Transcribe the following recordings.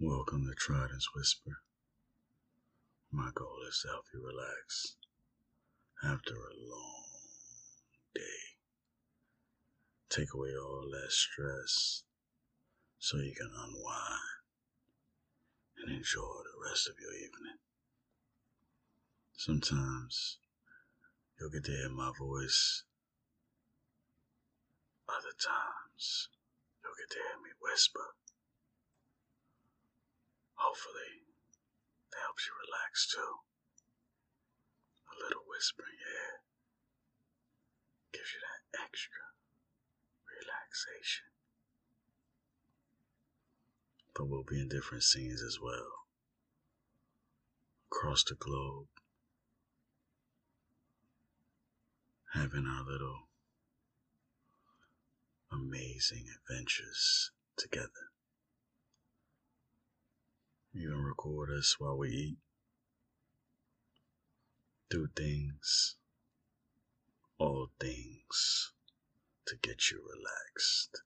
Welcome to Trident's Whisper. My goal is to help you relax after a long day. Take away all that stress so you can unwind and enjoy the rest of your evening. Sometimes you'll get to hear my voice, other times you'll get to hear me whisper. Hopefully, that helps you relax too. A little whisper in your ear gives you that extra relaxation. But we'll be in different scenes as well. Across the globe, having our little amazing adventures together. Even record us while we eat. Do things, all things, to get you relaxed.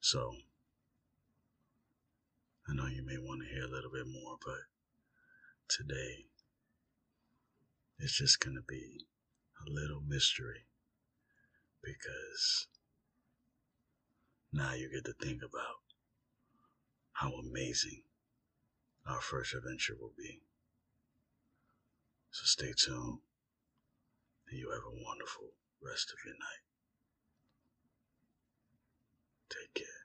So, I know you may want to hear a little bit more, but today it's just going to be a little mystery because now you get to think about how amazing our first adventure will be. So stay tuned and you have a wonderful rest of your night. Take care.